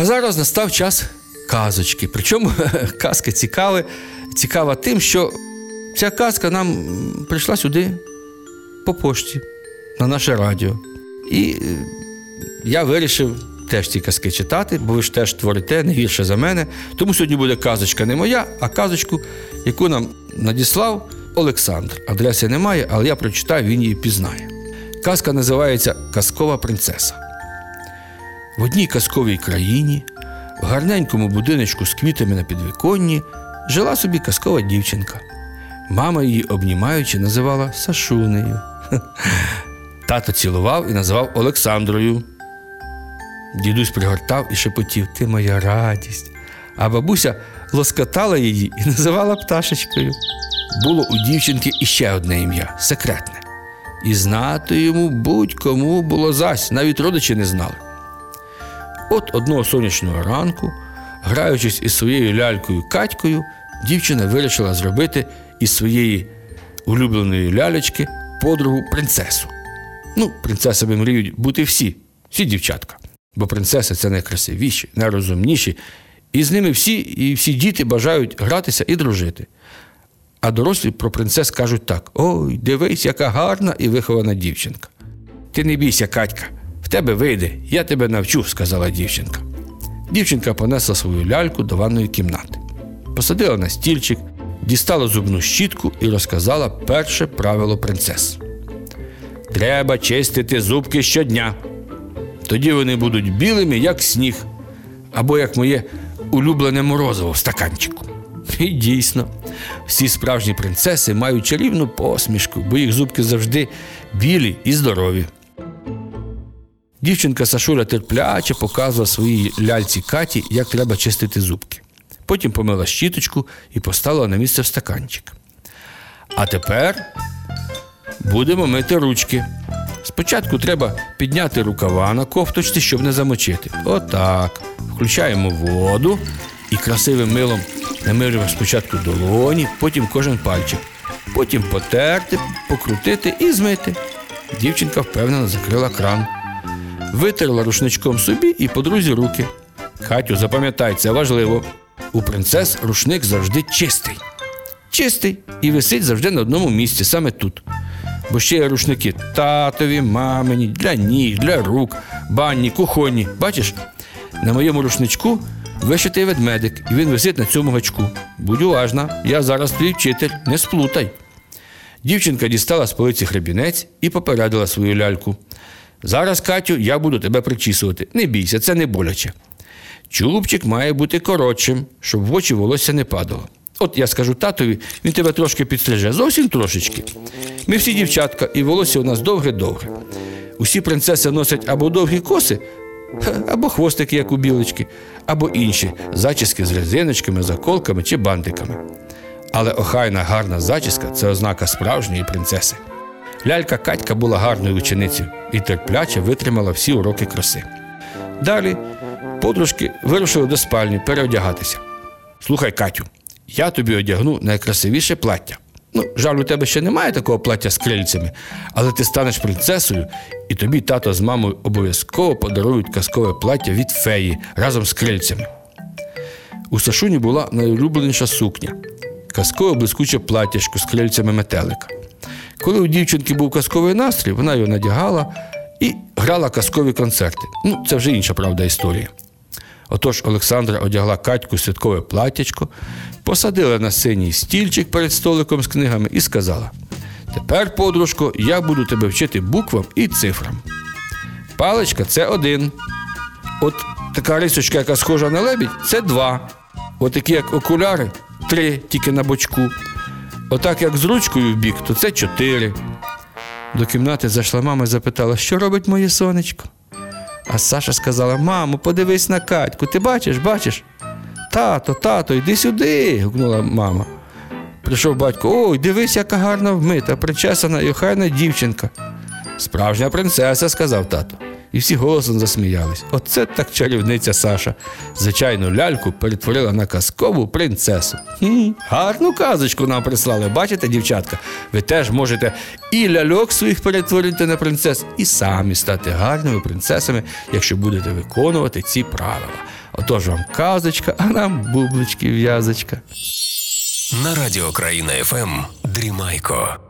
А зараз настав час казочки. Причому казка цікава, цікава тим, що ця казка нам прийшла сюди по пошті на наше радіо. І е, я вирішив теж ці казки читати, бо ви ж теж творите не гірше за мене. Тому сьогодні буде казочка не моя, а казочку, яку нам надіслав Олександр. Адреси немає, але я прочитаю, він її пізнає. Казка називається Казкова принцеса. В одній казковій країні, в гарненькому будиночку з квітами на підвіконні, жила собі казкова дівчинка. Мама її, обнімаючи, називала Сашунею. Тато цілував і називав Олександрою. Дідусь пригортав і шепотів Ти моя радість. А бабуся лоскотала її і називала пташечкою. Було у дівчинки іще одне ім'я секретне. І знати йому будь-кому було зась, навіть родичі не знали. От одного сонячного ранку, граючись із своєю лялькою Катькою, дівчина вирішила зробити із своєї улюбленої лялечки подругу принцесу. Ну, принцесами мріють бути всі, всі дівчатка. Бо принцеси це найкрасивіші, найрозумніші, і з ними всі і всі діти бажають гратися і дружити. А дорослі про принцес кажуть так: ой, дивись, яка гарна і вихована дівчинка. Ти не бійся, Катька, тебе вийде, я тебе навчу, сказала дівчинка. Дівчинка понесла свою ляльку до ванної кімнати, посадила на стільчик, дістала зубну щітку і розказала перше правило принцес. Треба чистити зубки щодня. Тоді вони будуть білими, як сніг, або як моє улюблене морозиво в стаканчику. І дійсно, всі справжні принцеси мають чарівну посмішку, бо їх зубки завжди білі і здорові. Дівчинка Сашуля терпляче показувала своїй ляльці Каті, як треба чистити зубки. Потім помила щіточку і поставила на місце в стаканчик. А тепер будемо мити ручки. Спочатку треба підняти рукава на кофточці, щоб не замочити. Отак. Включаємо воду і красивим милом намилюємо спочатку долоні, потім кожен пальчик. Потім потерти, покрутити і змити. Дівчинка впевнено закрила кран. Витерла рушничком собі і подрузі руки. Катю, запам'ятай, це важливо. У принцес рушник завжди чистий. Чистий і висить завжди на одному місці, саме тут. Бо ще є рушники татові, мамині, для ніг, для рук, банні, кухонні. Бачиш, на моєму рушничку вишитий ведмедик, і він висить на цьому гачку. Будь уважна, я зараз твій вчитель, не сплутай. Дівчинка дістала з полиці хребінець і попередила свою ляльку. Зараз, Катю, я буду тебе причісувати. Не бійся, це не боляче. Чубчик має бути коротшим, щоб в очі волосся не падало. От я скажу татові, він тебе трошки підстриже, зовсім трошечки. Ми всі дівчатка, і волосся у нас довге-довге. Усі принцеси носять або довгі коси, або хвостики, як у білочки, або інші зачіски з резиночками, заколками чи бантиками. Але охайна гарна зачіска це ознака справжньої принцеси. Лялька Катька була гарною ученицею і терпляче витримала всі уроки краси. Далі подружки вирушили до спальні переодягатися. Слухай, Катю, я тобі одягну найкрасивіше плаття. Ну, жаль, у тебе ще немає такого плаття з крильцями, але ти станеш принцесою, і тобі тато з мамою обов'язково подарують казкове плаття від феї разом з крильцями. У Сашуні була найулюбленіша сукня казкове блискуче платтячко з крильцями метелика. Коли у дівчинки був казковий настрій, вона його надягала і грала казкові концерти. Ну, це вже інша правда історія. Отож Олександра одягла Катьку святкове платтячко, посадила на синій стільчик перед столиком з книгами і сказала: Тепер, подружко, я буду тебе вчити буквам і цифрам. Паличка це один. От така рисочка, яка схожа на лебідь, це два. От такі, як окуляри, три тільки на бочку. Отак, як з ручкою в бік, то це чотири. До кімнати зайшла мама і запитала, що робить моє сонечко. А Саша сказала: Мамо, подивись на Катьку, ти бачиш, бачиш? Тато, тато, йди сюди. гукнула мама. Прийшов батько, ой, дивись, яка гарна вмита, причесана і охайна дівчинка. Справжня принцеса, сказав тато. І всі голосом засміялись. Оце так чарівниця Саша. Звичайну ляльку перетворила на казкову принцесу. Хм, гарну казочку нам прислали. Бачите, дівчатка? Ви теж можете і ляльок своїх перетворити на принцес, і самі стати гарними принцесами, якщо будете виконувати ці правила. Отож вам казочка, а нам бублички в'язочка. На радіо Країна ФМ Дрімайко.